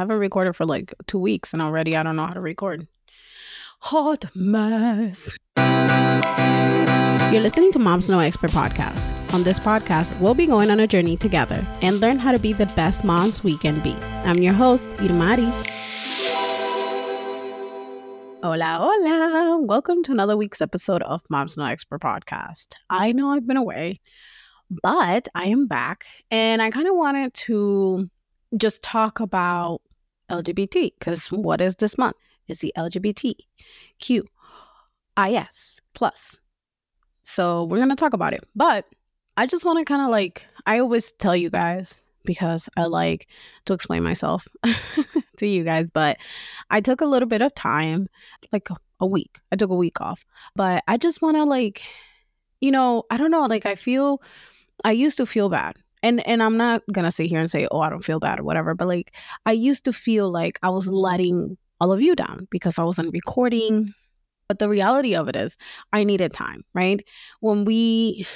haven't recorded for like two weeks and already I don't know how to record. Hot mess. You're listening to Moms No Expert Podcast. On this podcast, we'll be going on a journey together and learn how to be the best moms we can be. I'm your host, Irmari. Hola, hola. Welcome to another week's episode of Moms No Expert Podcast. I know I've been away, but I am back and I kind of wanted to just talk about LGBT because what is this month? It's the LGBTQ IS plus. So we're to talk about it. But I just want to kind of like, I always tell you guys because I like to explain myself to you guys, but I took a little bit of time, like a week. I took a week off, but I just want to like, you know, I don't know, like I feel, I used to feel bad and and I'm not gonna sit here and say, oh, I don't feel bad or whatever, but like I used to feel like I was letting all of you down because I wasn't recording. But the reality of it is I needed time, right? When we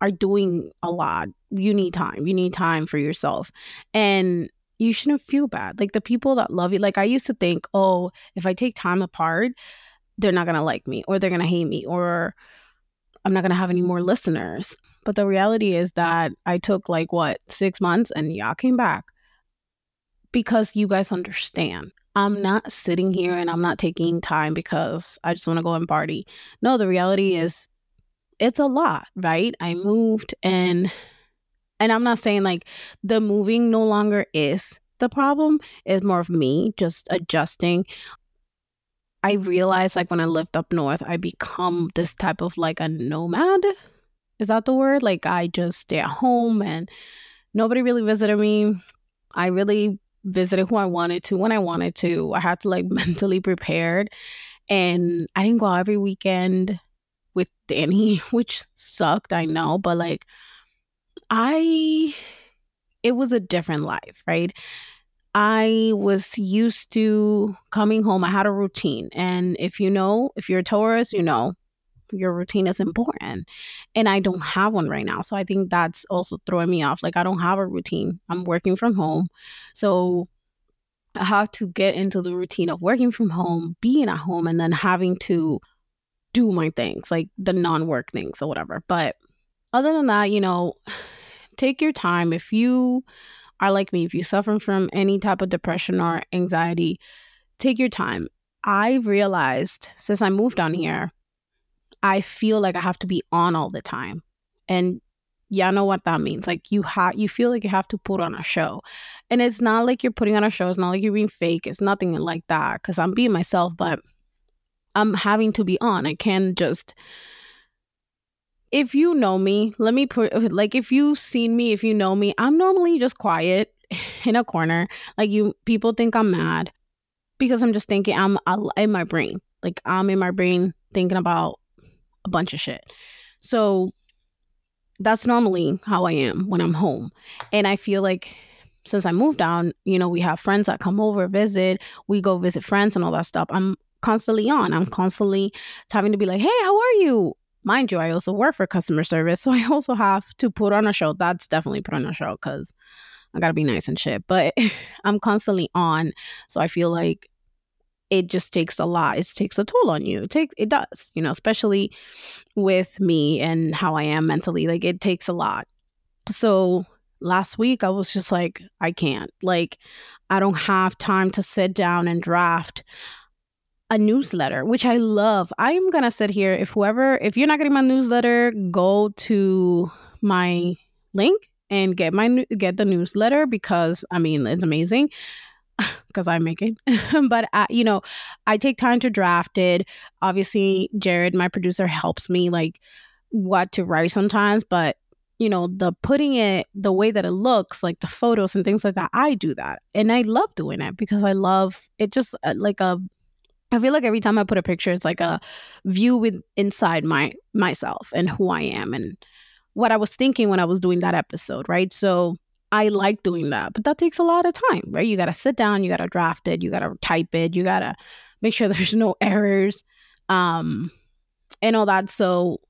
are doing a lot, you need time. You need time for yourself. And you shouldn't feel bad. Like the people that love you, like I used to think, oh, if I take time apart, they're not gonna like me or they're gonna hate me or I'm not gonna have any more listeners. But the reality is that I took like what, six months and y'all came back because you guys understand. I'm not sitting here and I'm not taking time because I just want to go and party. No, the reality is it's a lot, right? I moved and and I'm not saying like the moving no longer is the problem. It's more of me just adjusting. I realize like when I lived up north, I become this type of like a nomad is that the word? Like I just stay at home and nobody really visited me. I really visited who I wanted to when I wanted to. I had to like mentally prepared and I didn't go out every weekend with Danny, which sucked, I know, but like I it was a different life, right? I was used to coming home. I had a routine. And if you know, if you're a Taurus, you know, your routine is important and i don't have one right now. So i think that's also throwing me off like i don't have a routine. I'm working from home. So i have to get into the routine of working from home being at home and then having to do my things like the non-work things or whatever. But other than that you know take your time. If you are like me if you suffer from any type of depression or anxiety take your time. I've realized since i moved on here I feel like I have to be on all the time. And y'all know what that means. Like you have you feel like you have to put on a show. And it's not like you're putting on a show. It's not like you're being fake. It's nothing like that. Cause I'm being myself, but I'm having to be on. I can't just if you know me, let me put like if you've seen me, if you know me, I'm normally just quiet in a corner. Like you people think I'm mad because I'm just thinking I'm in my brain. Like I'm in my brain thinking about a bunch of shit. So that's normally how I am when I'm home. And I feel like since I moved down, you know, we have friends that come over, visit, we go visit friends and all that stuff. I'm constantly on. I'm constantly having to be like, hey, how are you? Mind you, I also work for customer service. So I also have to put on a show. That's definitely put on a show because I gotta be nice and shit. But I'm constantly on. So I feel like it just takes a lot. It takes a toll on you. It takes it does, you know, especially with me and how I am mentally. Like it takes a lot. So last week I was just like, I can't. Like I don't have time to sit down and draft a newsletter, which I love. I'm gonna sit here. If whoever, if you're not getting my newsletter, go to my link and get my get the newsletter because I mean it's amazing because I make it. but I, you know, I take time to draft it. Obviously, Jared, my producer, helps me like what to write sometimes, but you know, the putting it the way that it looks, like the photos and things like that, I do that. And I love doing it because I love it just uh, like a I feel like every time I put a picture it's like a view with inside my myself and who I am and what I was thinking when I was doing that episode, right? So I like doing that, but that takes a lot of time, right? You got to sit down, you got to draft it, you got to type it, you got to make sure there's no errors, um, and all that. So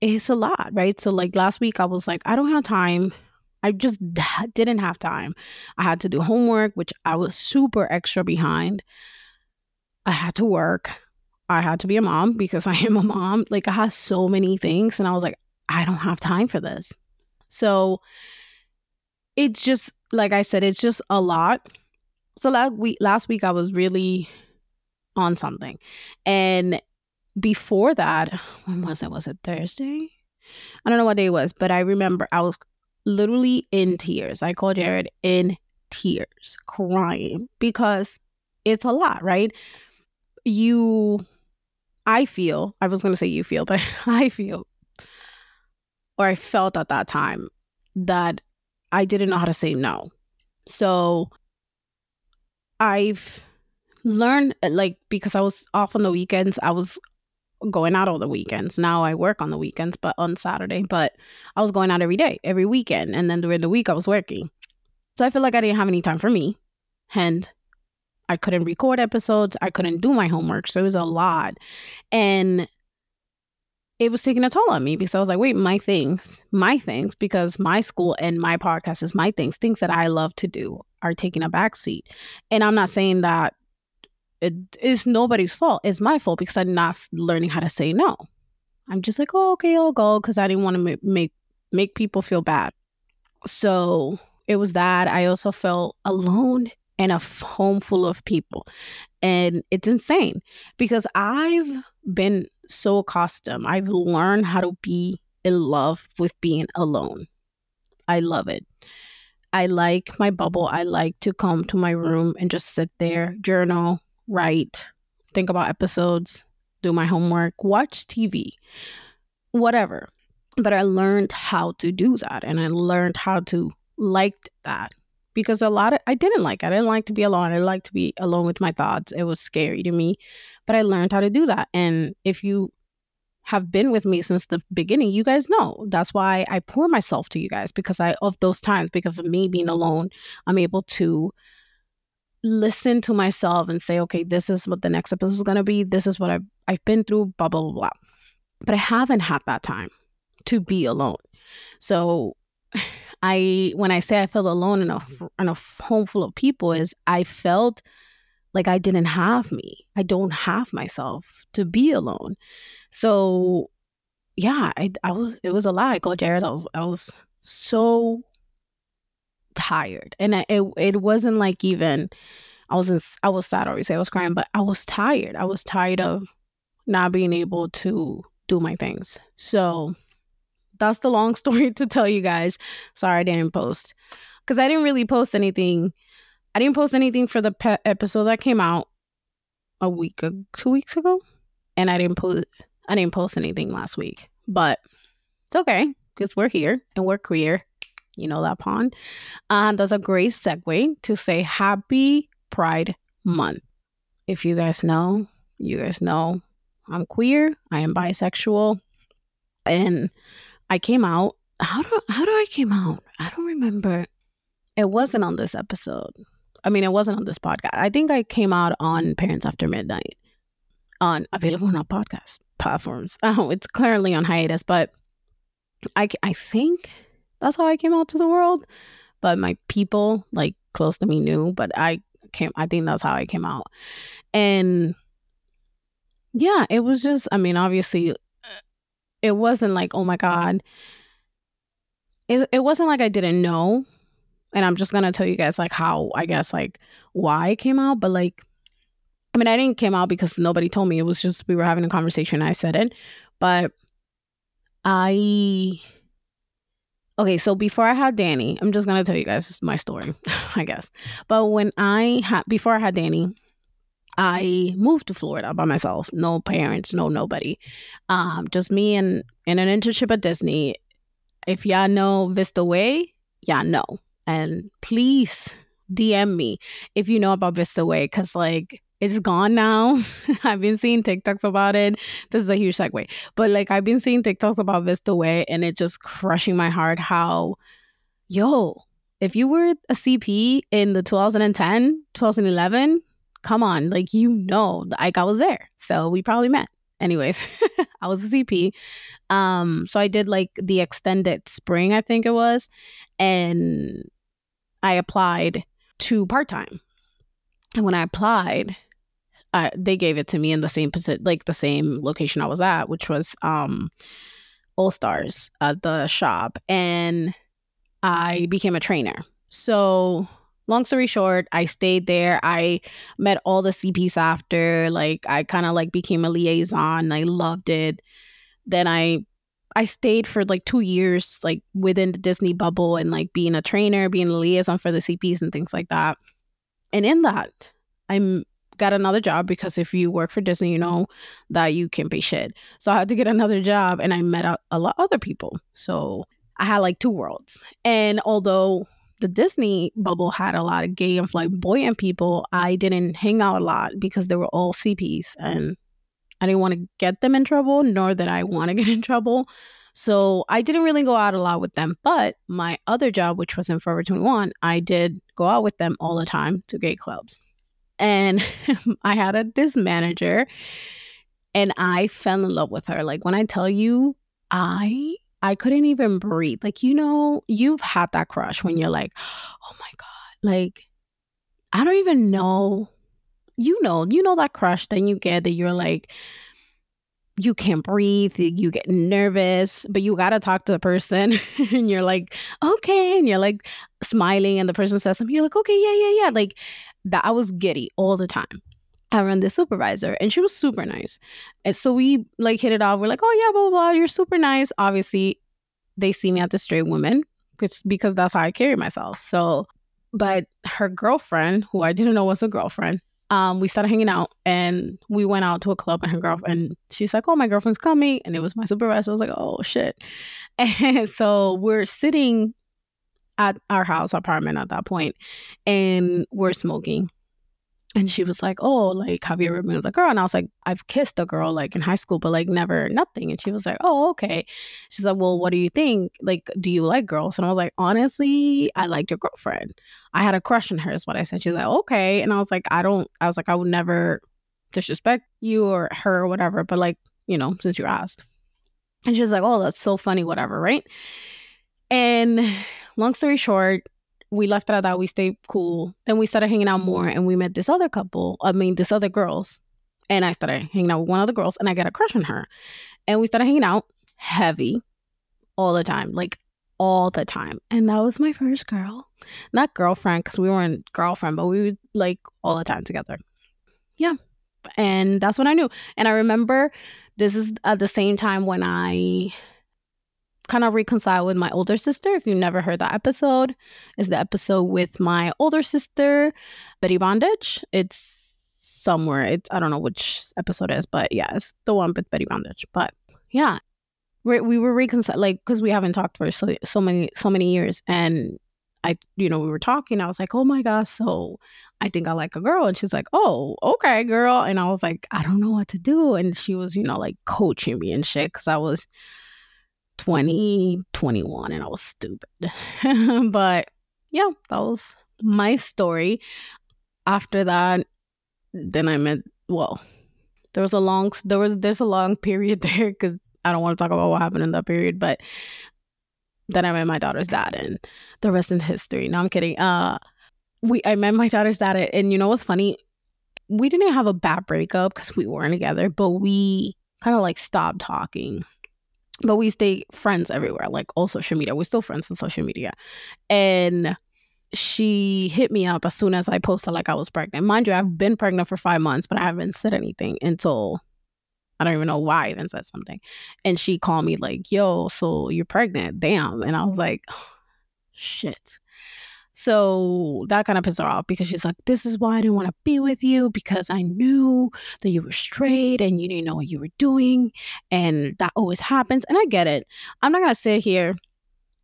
it's a lot, right? So like last week, I was like, I don't have time I just didn't have time. I had to do homework, which I was super extra behind. I had to work. I had to be a mom because I am a mom. Like I had so many things and I was like, I don't have time for this. So it's just like I said, it's just a lot. So last week last week I was really on something. And before that, when was it? Was it Thursday? I don't know what day it was, but I remember I was literally in tears. I called Jared in tears, crying because it's a lot, right? You, I feel, I was going to say you feel, but I feel, or I felt at that time that I didn't know how to say no. So I've learned, uh, like, because I was off on the weekends, I was going out all the weekends. Now I work on the weekends, but on Saturday, but I was going out every day, every weekend. And then during the week, I was working. So I feel like I didn't have any time for me. And I couldn't record episodes. I couldn't do my homework. So it was a lot. And it was taking a toll on me because I was like, wait, my things, my things, because my school and my podcast is my things, things that I love to do are taking a backseat. And I'm not saying that it is nobody's fault. It's my fault because I'm not learning how to say no. I'm just like, oh, okay, I'll go because I didn't want to make make people feel bad. So it was that. I also felt alone in a home full of people, and it's insane because I've been so accustomed. I've learned how to be in love with being alone. I love it. I like my bubble. I like to come to my room and just sit there, journal, write, think about episodes, do my homework, watch TV, whatever. But I learned how to do that and I learned how to like that because a lot of I didn't like. I didn't like to be alone. I like to be alone with my thoughts. It was scary to me, but I learned how to do that. And if you have been with me since the beginning, you guys know that's why I pour myself to you guys because I of those times because of me being alone, I'm able to listen to myself and say, okay, this is what the next episode is to be. This is what I've, I've been through, blah, blah, blah, blah. But I haven't had that time to be alone. So I, when I say I felt alone in a, mm-hmm. in a home full of people is I felt like I didn't have me. I don't have myself to be alone. Mm-hmm. So yeah, I, I was, it was a lie. I called Jared. I was, I was so tired, and I, it it wasn't like even I was in, I was sad. Already say I was crying, but I was tired. I was tired of not being able to do my things. So that's the long story to tell you guys. Sorry I didn't post because I didn't really post anything. I didn't post anything for the pe- episode that came out a week, two weeks ago, and I didn't post. I didn't post anything last week, but it's okay because we're here and we're queer you know that pond. And that's a great segue to say Happy Pride Month. If you guys know, you guys know I'm queer, I am bisexual, and I came out. How do how do I came out? I don't remember. It wasn't on this episode. I mean, it wasn't on this podcast. I think I came out on Parents After Midnight on available on podcast platforms. Oh, it's currently on hiatus, but I I think that's how I came out to the world. But my people, like close to me, knew. But I came. I think that's how I came out. And yeah, it was just. I mean, obviously, it wasn't like, oh my god. It it wasn't like I didn't know. And I'm just gonna tell you guys like how I guess like why I came out, but like I mean, I didn't came out because nobody told me. It was just we were having a conversation. And I said it, but I okay, so before I had Danny, I'm just gonna tell you guys my story, I guess. But when I had before I had Danny, I moved to Florida by myself. No parents, no nobody. Um, just me and in an internship at Disney. If y'all know Vista Way, y'all know. And please DM me if you know about Vista Way, because like it's gone now. I've been seeing TikToks about it. This is a huge segue. But like I've been seeing TikToks about Vista Way and it's just crushing my heart how yo, if you were a CP in the 2010, 2011, come on, like you know, like I was there. So we probably met. anyways, I was a CP. Um, so I did like the extended spring, I think it was, and I applied to part time. And when I applied, uh, they gave it to me in the same position, like the same location I was at, which was um, All Stars at the shop, and I became a trainer. So long story short, I stayed there. I met all the CPs after. Like I kind of like became a liaison. I loved it. Then I I stayed for like two years, like within the Disney bubble and like being a trainer, being a liaison for the CPs and things like that. And in that, I got another job because if you work for Disney, you know that you can't pay shit. So I had to get another job and I met a, a lot other people. So I had like two worlds. And although the Disney bubble had a lot of gay and flamboyant people, I didn't hang out a lot because they were all CPs and I didn't want to get them in trouble, nor that I want to get in trouble. So I didn't really go out a lot with them. But my other job, which was in Forever 21, I did go out with them all the time to gay clubs. And I had a this manager and I fell in love with her. Like when I tell you, I I couldn't even breathe. Like, you know, you've had that crush when you're like, oh my God, like, I don't even know. You know, you know that crush that you get that you're like, you can't breathe, you get nervous, but you gotta talk to the person and you're like, okay, and you're like smiling, and the person says something, you're like, okay, yeah, yeah, yeah. Like that I was giddy all the time. I run the supervisor and she was super nice. And so we like hit it off. We're like, oh yeah, blah, blah, blah. You're super nice. Obviously, they see me as a straight woman because, because that's how I carry myself. So, but her girlfriend, who I didn't know was a girlfriend, um, we started hanging out and we went out to a club and her girlfriend, she's like, oh, my girlfriend's coming. And it was my supervisor. I was like, oh shit. And so we're sitting at our house apartment at that point and we're smoking and she was like, "Oh, like have you ever been with a girl?" And I was like, "I've kissed a girl like in high school, but like never nothing." And she was like, "Oh, okay." She's like, "Well, what do you think? Like, do you like girls?" And I was like, "Honestly, I liked your girlfriend. I had a crush on her." Is what I said. She's like, "Okay," and I was like, "I don't." I was like, "I would never disrespect you or her or whatever, but like, you know, since you asked." And she's like, "Oh, that's so funny, whatever, right?" And long story short, we left it at that. We stayed cool. Then we started hanging out more and we met this other couple. I mean, this other girls. And I started hanging out with one of the girls and I got a crush on her. And we started hanging out heavy all the time, like all the time. And that was my first girl. Not girlfriend, because we weren't girlfriend, but we would like all the time together. Yeah. And that's when I knew. And I remember this is at the same time when I kind of reconcile with my older sister. If you've never heard that episode, is the episode with my older sister, Betty Bondage. It's somewhere. It's I don't know which episode is, but yeah, it's the one with Betty Bondage. But yeah, we we were reconciled like because we haven't talked for so so many so many years, and I you know we were talking. I was like, oh my gosh, so I think I like a girl, and she's like, oh okay, girl, and I was like, I don't know what to do, and she was you know like coaching me and shit because I was 2021 and I was stupid. but yeah, that was my story. After that, then I met, well, there was a long, there was, there's a long period there because I don't want to talk about what happened in that period, but then I met my daughter's dad and the rest is history. No, I'm kidding. Uh, we, I met my daughter's dad and you know what's funny? We didn't have a bad breakup because we weren't together, but we kind of like stopped talking but we stay friends everywhere, like all social media. We're still friends on social media. And she hit me up as soon as I posted like I was pregnant. Mind you, I've been pregnant for five months, but I haven't said anything until I don't even know why I even said something. And she called me like, yo, so you're pregnant. Damn. And I was like, shit. So that kind of pissed her off because she's like, This is why I didn't want to be with you because I knew that you were straight and you didn't know what you were doing. And that always happens. And I get it. I'm not going to sit here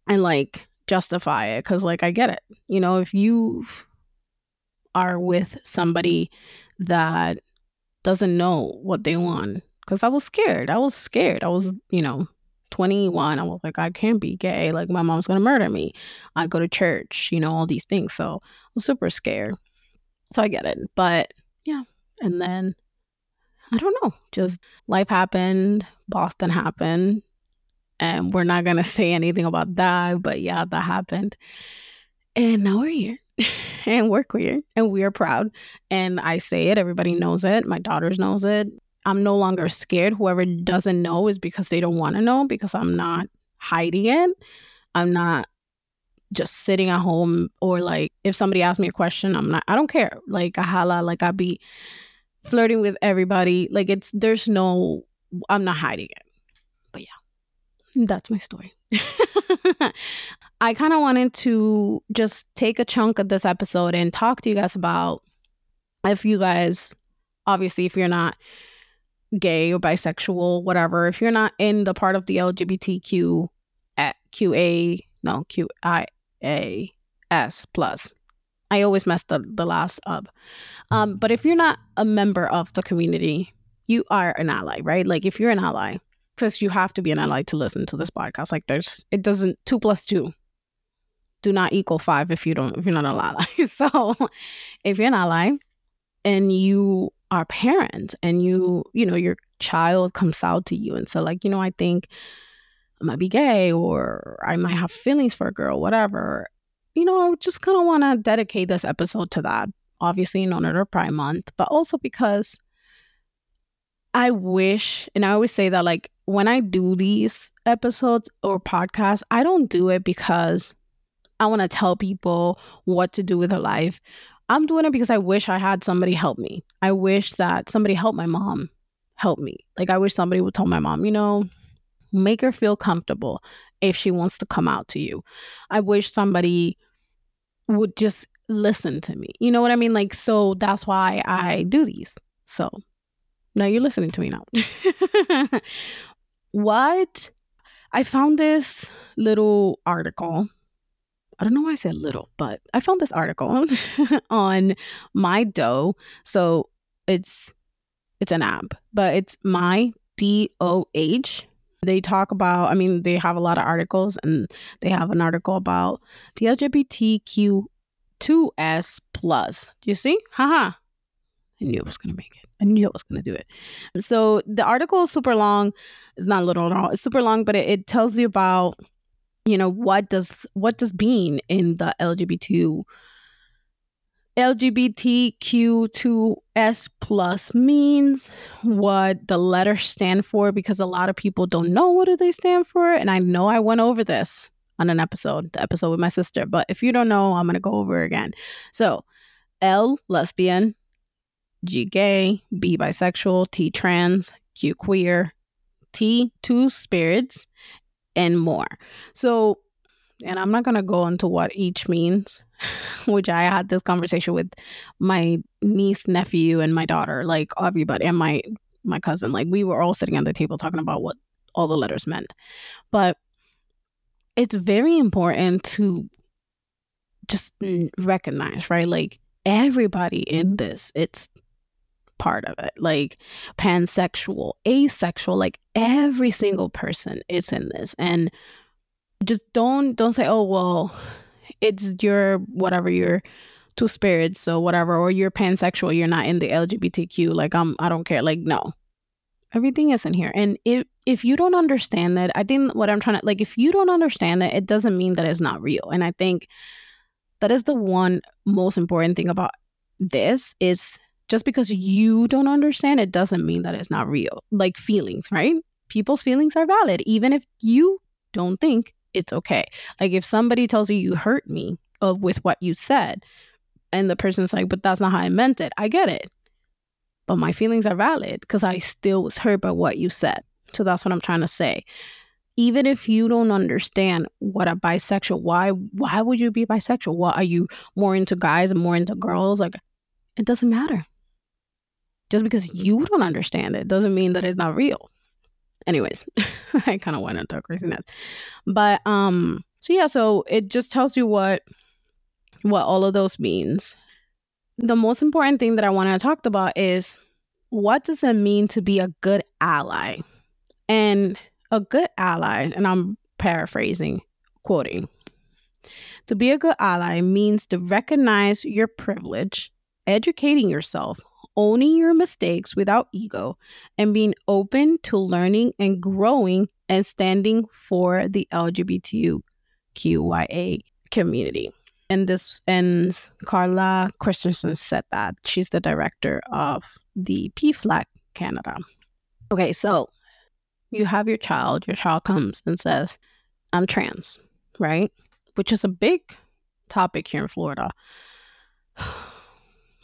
and like justify it because, like, I get it. You know, if you are with somebody that doesn't know what they want, because I was scared. I was scared. I was, you know, 21, I was like, I can't be gay. Like, my mom's to murder me. I go to church, you know, all these things. So I was super scared. So I get it. But yeah. And then I don't know, just life happened, Boston happened, and we're not to say anything about that, but yeah, that happened. And now we're here. and we're queer and we are proud. And I say it, everybody knows it. My daughters knows it. I'm no longer scared. Whoever doesn't know is because they don't want to know because I'm not hiding it. I'm not just sitting at home or like if somebody asks me a question, I'm not I don't care. Like I holla, like I be flirting with everybody. Like it's there's no I'm not hiding it. But yeah, that's my story. I kind of wanted to just take a chunk of this episode and talk to you guys about if you guys, obviously, if you're not gay or bisexual, whatever, if you're not in the part of the LGBTQ at eh, QA, no, QIAS plus. I always mess the, the last up. Um, but if you're not a member of the community, you are an ally, right? Like if you're an ally, because you have to be an ally to listen to this podcast. Like there's it doesn't two plus two do not equal five if you don't if you're not an ally. so if you're an ally and you are parents and you, you know, your child comes out to you and so like, you know, I think I might be gay or I might have feelings for a girl, whatever. You know, I just kind of want to dedicate this episode to that. Obviously in honor of Pride Month, but also because I wish, and I always say that like when I do these episodes or podcasts, I don't do it because I want to tell people what to do with their life. I'm doing it because I wish I had somebody help me. I wish that somebody helped my mom help me. Like I wish somebody would tell my mom, you know, make her feel comfortable if she wants to come out to you. I wish somebody would just listen to me. You know what I mean? Like so that's why I do these. So now you're listening to me now. what I found this little article I don't know why I said little, but I found this article on Mydoh. So it's it's an app, but it's my D O H. They talk about, I mean, they have a lot of articles and they have an article about the LGBTQ2S plus. Do you see? Haha. I knew I was going to make it. I knew I was going to do it. So the article is super long. It's not little at all. It's super long, but it, it tells you about you know what does what does being in the lgbt lgbtq2s plus means what the letters stand for because a lot of people don't know what do they stand for and i know i went over this on an episode the episode with my sister but if you don't know i'm to go over again. So l lesbian g gay b bisexual t trans q queer t two spirits and more. So, and I'm not going to go into what each means, which I had this conversation with my niece, nephew, and my daughter, like everybody, and my my cousin. Like we were all sitting at the table talking about what all the letters meant. But it's very important to just recognize, right? Like everybody in this, it's part of it like pansexual asexual like every single person is in this. And just don't don't say oh well it's your whatever your two spirits so whatever or you're pansexual you're not in the lgbtq like i'm i don't care like no. Everything is in here. And if if you don't understand that i think what i'm trying to like if you don't understand it it doesn't mean that it's not real. And i think that is the one most important thing about this is just because you don't understand it doesn't mean that it's not real. Like feelings, right? People's feelings are valid, even if you don't think it's okay. Like if somebody tells you you hurt me uh, with what you said, and the person's like, but that's not how I meant it. I get it. But my feelings are valid because I still was hurt by what you said. So that's what I'm trying to say. Even if you don't understand what a bisexual, why why would you be bisexual? What are you more into guys and more into girls? Like it doesn't matter just because you don't understand it doesn't mean that it's not real. Anyways, I kind of went into craziness. But um so yeah, so it just tells you what what all of those means. The most important thing that I want to talk about is what does it mean to be a good ally? And a good ally, and I'm paraphrasing, quoting. To be a good ally means to recognize your privilege, educating yourself owning your mistakes without ego, and being open to learning and growing and standing for the LGBTQIA community. And this ends Carla Christensen said that. She's the director of the PFLAG Canada. Okay, so you have your child, your child comes and says, I'm trans, right? Which is a big topic here in Florida.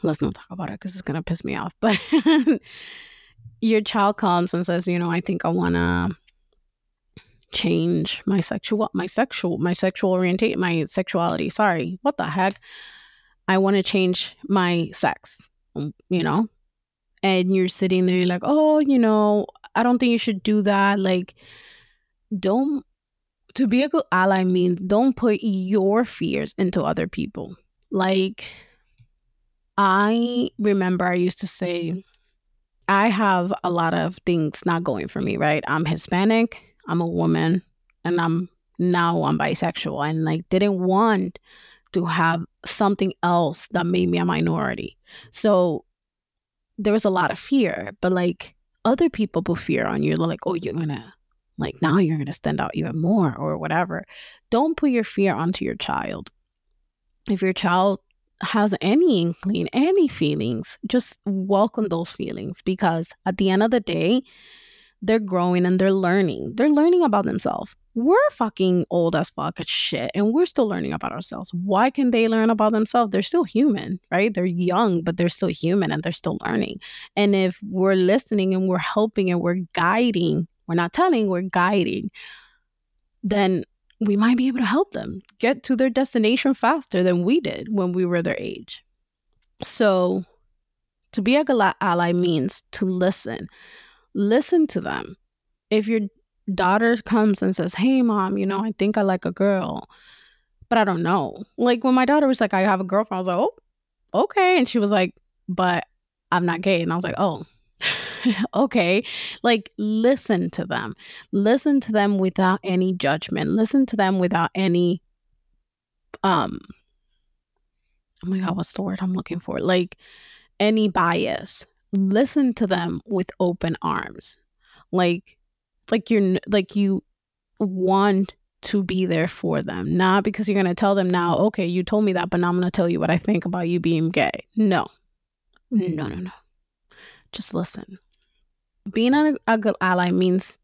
Let's not talk about it because it's going to piss me off. But your child comes and says, you know, I think I want to change my sexual my sexual my sexual orientation my sexuality. Sorry what the heck? I want to change my sex um, you know? And you're sitting there you're like oh you know i don't think you should do that. Like don't to be a good ally means don't put your fears into other people. Like i remember i used to say mm-hmm. i have a lot of things not going for me right i'm hispanic I'm a woman and I'm now I'm bisexual and like didn't want to have something else that made me a minority. So there was a lot of fear, but like other people put fear on you. They're like, oh, you're gonna like now you're gonna stand out even more or whatever. Don't put your fear onto your child. If your child has any inkling, any feelings, just welcome those feelings because at the end of the day, they're growing and they're learning. They're learning about themselves. We're fucking old as fuck shit and we're still learning about ourselves. Why can they learn about themselves? They're still human, right? They're young, but they're still human and they're still learning. And if we're listening and we're helping and we're guiding, we're not telling, we're guiding, then we might be able to help them get to their destination faster than we did when we were their age. So, to be a ally means to listen listen to them. If your daughter comes and says, Hey, mom, you know, I think I like a girl, but I don't know. Like when my daughter was like, I have a girlfriend, I was like, Oh, okay. And she was like, But I'm not gay. And I was like, Oh, okay. Like listen to them. Listen to them without any judgment. Listen to them without any, um, oh my God, what's the word I'm looking for? Like any bias listen to them with open arms like like you're like you want to be there for them not because you're going to tell them now okay you told me that but now i'm going to tell you what i think about you being gay no no no no just listen being a, a good ally means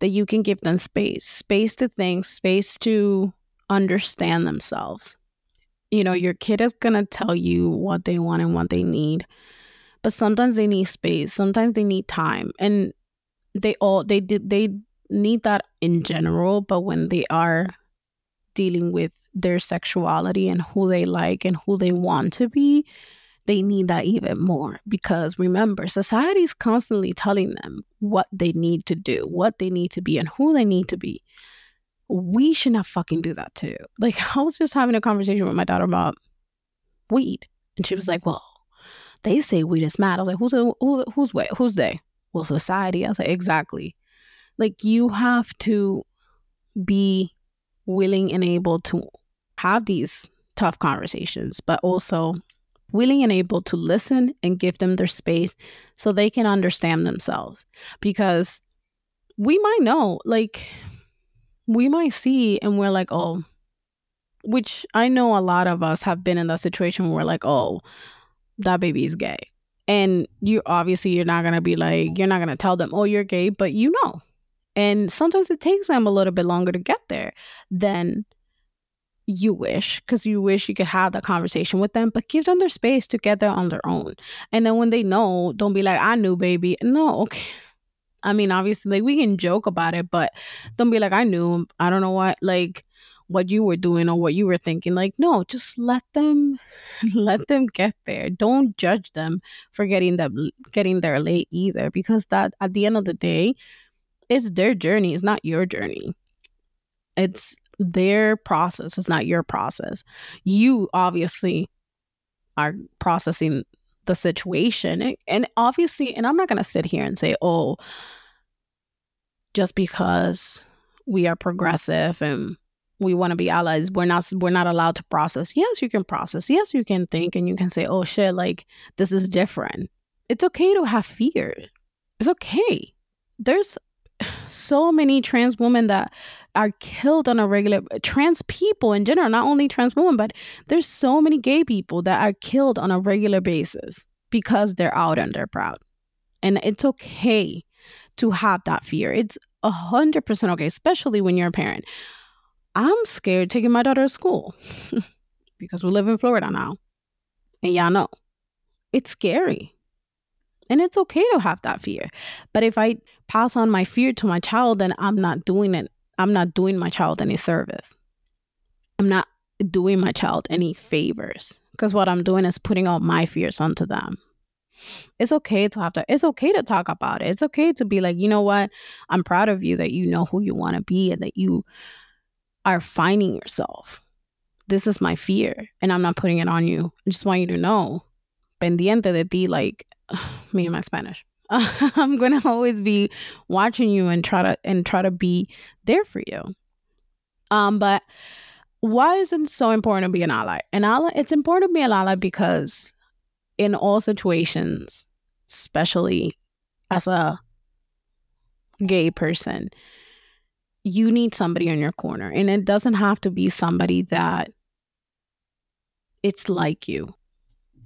that you can give them space space to think space to understand themselves. You know your kid is going to tell you what they want and what they need but sometimes they need space sometimes they need time and they all they did they need that in general but when they are dealing with their sexuality and who they like and who they want to be they need that even more because remember society is constantly telling them what they need to do what they need to be and who they need to be we should not fucking do that too like i was just having a conversation with my daughter about weed and she was like well they say weed is mad. I was like, who's who, who's way? Who's they? Well, society. I was like, exactly. Like you have to be willing and able to have these tough conversations, but also willing and able to listen and give them their space so they can understand themselves. Because we might know, like, we might see and we're like, oh, which I know a lot of us have been in that situation where we're like, oh, that baby is gay. And you obviously you're not gonna be like, you're not gonna tell them, oh, you're gay, but you know. And sometimes it takes them a little bit longer to get there than you wish, because you wish you could have that conversation with them, but give them their space to get there on their own. And then when they know, don't be like, I knew, baby. No, okay. I mean, obviously, like we can joke about it, but don't be like, I knew. I don't know what, like, what you were doing or what you were thinking like no just let them let them get there don't judge them for getting them getting there late either because that at the end of the day it's their journey it's not your journey it's their process it's not your process. You obviously are processing the situation. And obviously and i'm not going to sit here and say oh just because we are progressive and we want to be allies we're not we're not allowed to process. Yes you can process. Yes you can think and you can say oh shit like this is different. It's okay to have fear. It's okay. There's so many trans women that are killed on a regular trans people in general, not only trans women, but there's so many gay people that are killed on a regular basis because they're out and they're proud. And it's okay to have that fear. It's a hundred percent okay, especially when you're a parent. I'm scared taking my daughter to school because we live in Florida now. And y'all know it's scary. And it's okay to have that fear. But if I pass on my fear to my child, then I'm not doing it. I'm not doing my child any service. I'm not doing my child any favors because what I'm doing is putting all my fears onto them. It's okay to have to, it's okay to talk about it. It's okay to be like, you know what? I'm proud of you that you know who you want to be and that you are finding yourself. This is my fear and I'm not putting it on you. I just want you to know, pendiente de ti, like me and my Spanish. I'm gonna always be watching you and try to and try to be there for you. Um, but why is it so important to be an ally? An ally, it's important to be an ally because in all situations, especially as a gay person, you need somebody in your corner. And it doesn't have to be somebody that it's like you.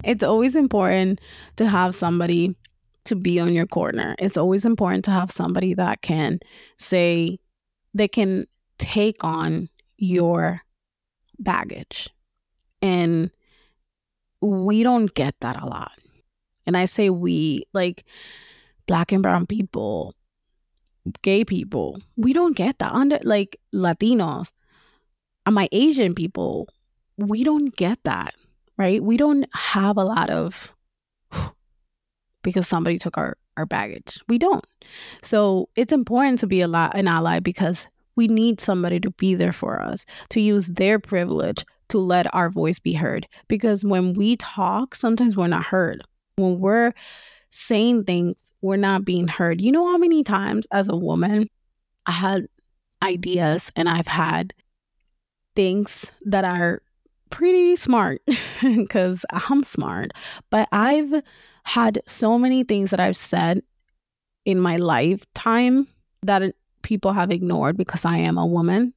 It's always important to have somebody to be on your corner. It's always important to have somebody that can say, they can take on your baggage. And we don't get that a lot. And I say we, like black and brown people, gay people, we don't get that. Under like Latinos, my Asian people, we don't get that right? We don't have a lot of because somebody took our, our baggage. We don't. So it's important to be a lot, an ally because we need somebody to be there for us, to use their privilege to let our voice be heard. Because when we talk, sometimes we're not heard. When we're saying things, we're not being heard. You know how many times as a woman I had ideas and I've had things that are pretty smart because I'm smart, but I've had so many things that I've said in my lifetime that people have ignored because I am a woman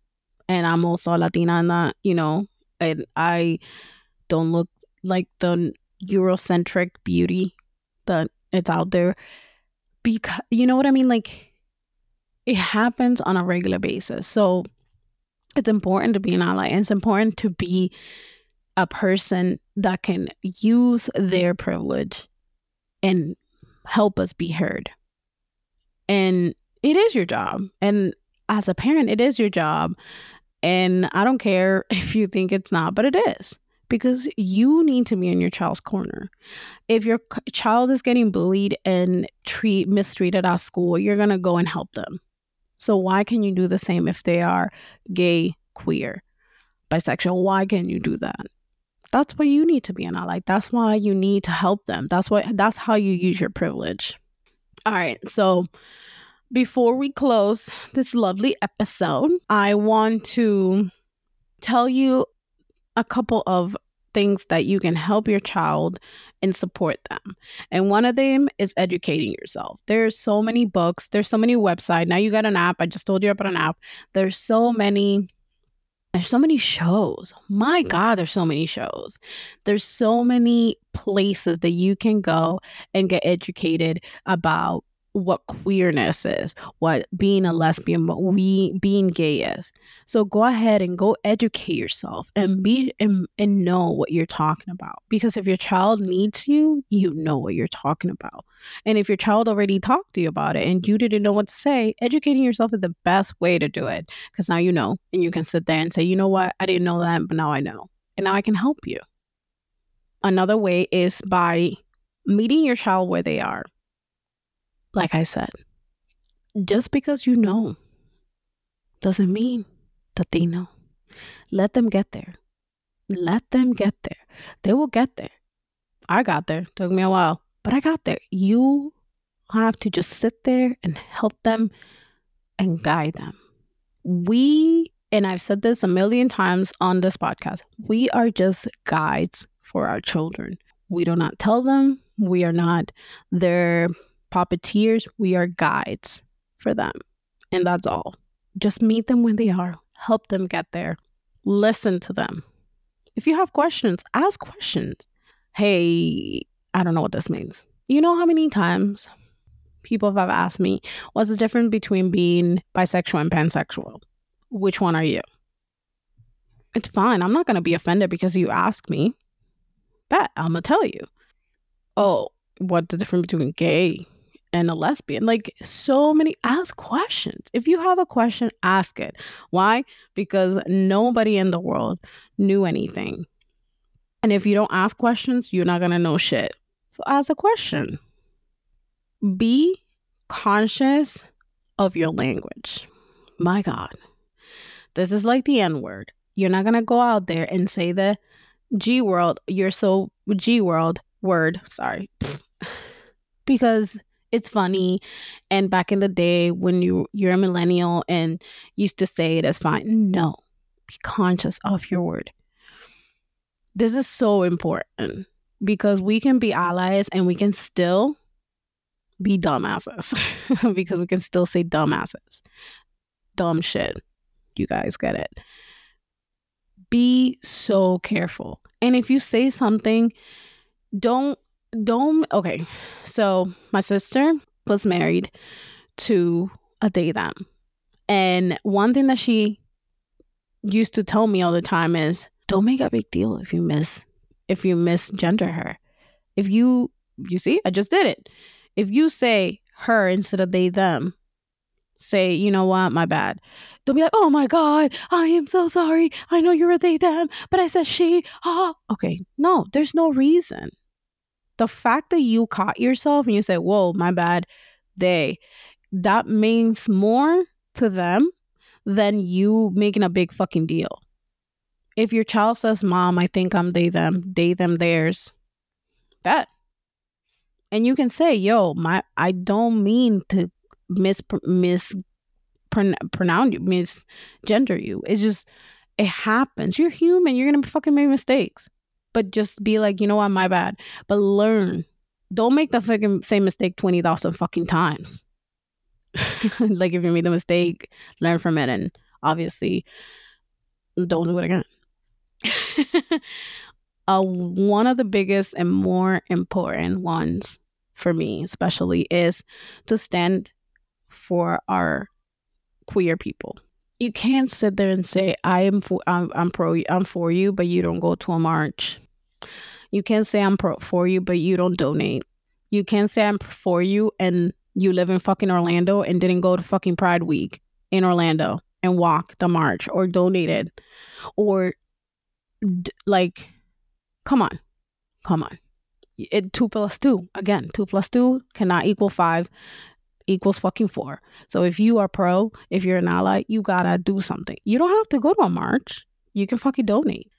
and I'm also a Latina and that, you know, and I don't look like the Eurocentric beauty that it's out there. Because, you know what I mean? Like, it happens on a regular basis. So, it's important to be an ally and it's important to be a person that can use their privilege and help us be heard. And it is your job. And as a parent, it is your job. And I don't care if you think it's not, but it is because you need to be in your child's corner. If your child is getting bullied and treat mistreated at school, you're going to go and help them. So why can you do the same if they are gay, queer, bisexual? Why can you do that? That's why you need to be an ally. That's why you need to help them. That's why that's how you use your privilege. All right. So before we close this lovely episode, I want to tell you a couple of things that you can help your child and support them. And one of them is educating yourself. There's so many books, there's so many websites. Now you got an app. I just told you about an app. There's so many there's so many shows. My mm. God, there's so many shows. There's so many places that you can go and get educated about what queerness is, what being a mm-hmm. lesbian, what we being gay is. So go ahead and go educate yourself and be and, and know what you're talking about. Because if your child needs you, you know what you're talking about. And if your child already talked to you about it and you didn't know what to say, educating yourself is the best way to do it. Because now you know and you can sit there and say, you know what, I didn't know that, but now I know. And now I can help you. Another way is by meeting your child where they are like I said, just because you know doesn't mean that they know. Let them get there. Let them get there. They will get there. I got there. Took me a while, but I got there. You have to just sit there and help them and guide them. We, and I've said this a million times on this podcast, we are just guides for our children. We do not tell them We are not their puppeteers. We are guides for them. And that's all. Just meet them when they are, help them get there, listen to them. If you have questions, ask questions. Hey, I don't know what this means. You know how many times people have asked me, what's the difference between being bisexual and pansexual? Which one are you? It's fine. I'm not going to be offended because you ask me. Bet I'm going to tell you. Oh, what's the difference between gay and a lesbian? Like, so many, ask questions. If you have a question, ask it. Why? Because nobody in the world knew anything. And if you don't ask questions, you're not going to know shit. So ask a question. Be conscious of your language. My God. This is like the N word. You're not going to go out there and say the G world, you're so G world word, sorry. because it's funny and back in the day when you you're a millennial and used to say it as fine. No. Be conscious of your word. This is so important because we can be allies and we can still be dumbasses because we can still say dumbasses. Dumb shit. You guys get it. Be so careful. And if you say something, don't, don't, okay. So my sister was married to a they them. And one thing that she used to tell me all the time is don't make a big deal if you miss if you misgender her. If you you see, I just did it. If you say her instead of they them, say, you know what, my bad. Don't be like, oh my God, I am so sorry. I know you're a they them, but I said she. Ah, okay. No, there's no reason. The fact that you caught yourself and you say, whoa, my bad, they, that means more to them than you making a big fucking deal. If your child says, Mom, I think I'm they them, they them theirs, bet. And you can say, Yo, my I don't mean to mis mis pronounce you, misgender you. It's just it happens. You're human. You're gonna fucking make mistakes. But just be like, you know what, my bad. But learn. Don't make the fucking same mistake twenty thousand fucking times. like if you made the mistake, learn from it and obviously don't do it again. uh, one of the biggest and more important ones for me, especially, is to stand for our queer people. You can't sit there and say I am for I'm, I'm pro I'm for you, but you don't go to a march. You can't say I'm pro for you, but you don't donate. You can't say I'm for you and you live in fucking Orlando and didn't go to fucking Pride Week in Orlando and walk the march or donated or d- like come on come on it two plus two again two plus two cannot equal five equals fucking four so if you are pro if you're an ally you gotta do something you don't have to go to a march you can fucking donate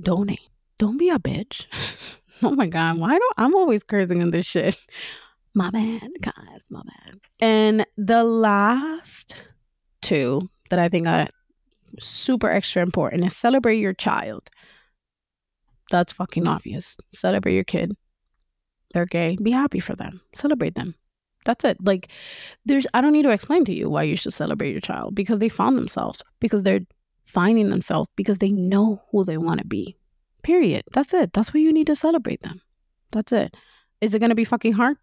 donate don't be a bitch oh my god why don't i'm always cursing in this shit my bad guys my bad and the last two that i think are super extra important is celebrate your child. That's fucking obvious. Celebrate your kid. They're gay. Be happy for them. Celebrate them. That's it. Like, there's, I don't need to explain to you why you should celebrate your child because they found themselves, because they're finding themselves, because they know who they want to be. Period. That's it. That's why you need to celebrate them. That's it. Is it going to be fucking hard?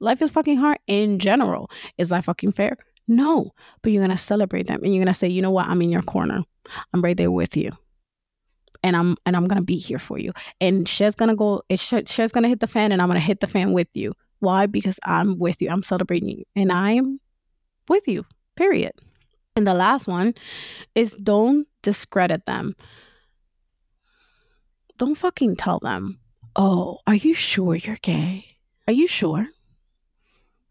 Life is fucking hard in general. Is life fucking fair? No, but you're going to celebrate them and you're going to say, "You know what? I'm in your corner. I'm right there with you." And I'm and I'm going to be here for you. And shit's going to go it's shit's going to hit the fan and I'm going to hit the fan with you. Why? Because I'm with you. I'm celebrating you and I'm with you. Period. And the last one is don't discredit them. Don't fucking tell them, "Oh, are you sure you're gay? Are you sure?"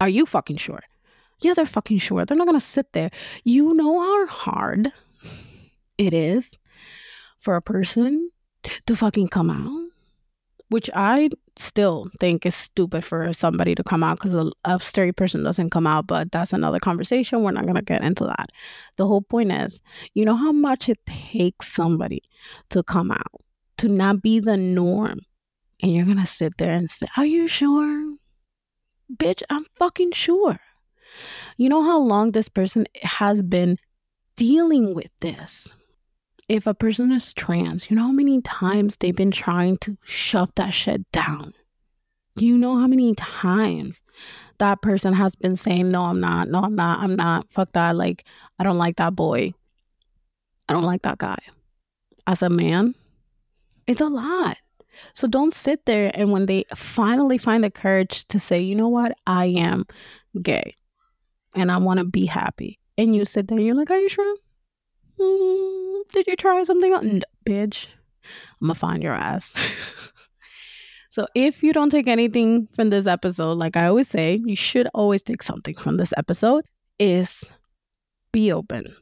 Are you fucking sure? Yeah, they're fucking sure. They're not going to sit there. You know how hard it is for a person to fucking come out, which I still think is stupid for somebody to come out because a, a person doesn't come out, but that's another conversation. We're not going to get into that. The whole point is, you know how much it takes somebody to come out, to not be the norm And you're going to sit there and say, Are you sure? Bitch, I'm fucking sure. You know how long this person has been dealing with this? If a person is trans, you know how many times they've been trying to shove that shit down? You know how many times that person has been saying, No, I'm not, no, I'm not, I'm not, fuck that. Like, I don't like that boy. I don't like that guy. As a man, it's a lot. So don't sit there and when they finally find the courage to say, you know what, I am gay and I want to be happy. And you sit there and you're like, are you sure? Mm, did you try something else? No, bitch, I'm to find your ass. so if you don't take anything from this episode, like I always say, you should always take something from this episode is be open.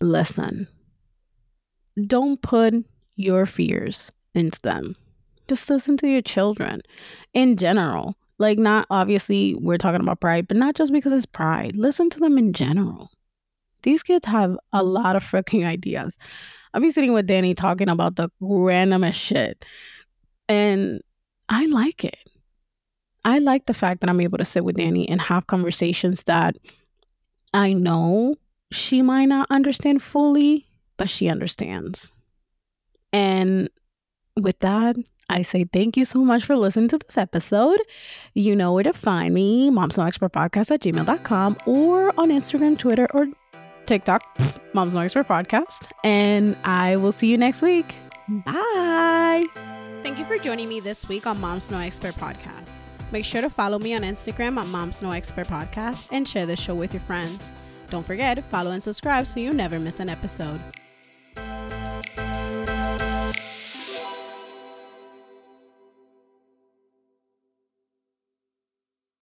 Listen. Don't put your fears into them. Just listen to your children in general. Like, not obviously, we're talking about pride, but not just because it's pride. Listen to them in general. These kids have a lot of freaking ideas. I'll be sitting with Danny talking about the randomest shit. And I like it. I like the fact that I'm able to sit with Danny and have conversations that I know she might not understand fully, but she understands. And with that, I say thank you so much for listening to this episode. You know where to find me, Moms No Expert Podcast at gmail.com or on Instagram, Twitter, or TikTok, Moms No Expert Podcast. And I will see you next week. Bye. Thank you for joining me this week on Moms No Expert Podcast. Make sure to follow me on Instagram at Moms No Expert Podcast and share this show with your friends. Don't forget, to follow and subscribe so you never miss an episode.